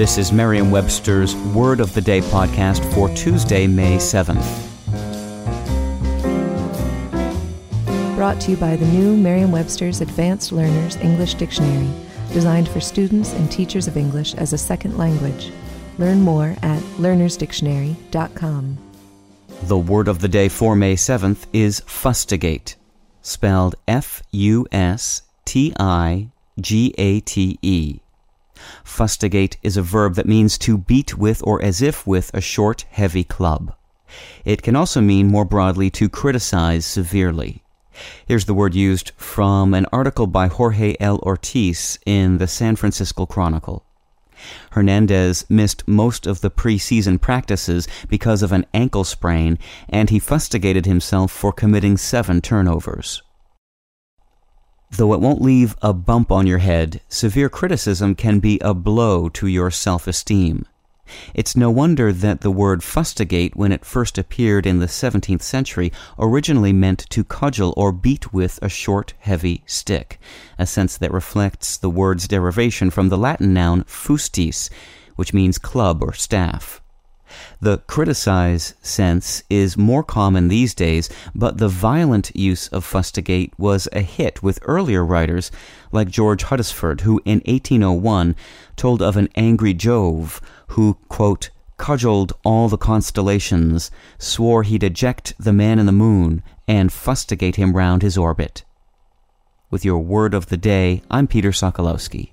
This is Merriam-Webster's Word of the Day podcast for Tuesday, May 7th. Brought to you by the new Merriam-Webster's Advanced Learners English Dictionary, designed for students and teachers of English as a second language. Learn more at learnersdictionary.com. The word of the day for May 7th is fustigate, spelled F U S T I G A T E. Fustigate is a verb that means to beat with or as if with a short, heavy club. It can also mean more broadly to criticize severely. Here's the word used from an article by Jorge L. Ortiz in the San Francisco Chronicle. Hernandez missed most of the preseason practices because of an ankle sprain, and he fustigated himself for committing seven turnovers. Though it won't leave a bump on your head, severe criticism can be a blow to your self esteem. It's no wonder that the word fustigate, when it first appeared in the 17th century, originally meant to cudgel or beat with a short, heavy stick, a sense that reflects the word's derivation from the Latin noun fustis, which means club or staff. The criticize sense is more common these days, but the violent use of fustigate was a hit with earlier writers like George Huddesford, who in 1801 told of an angry Jove who, quote, cudgeled all the constellations, swore he'd eject the man in the moon, and fustigate him round his orbit. With your word of the day, I'm Peter Sokolowski.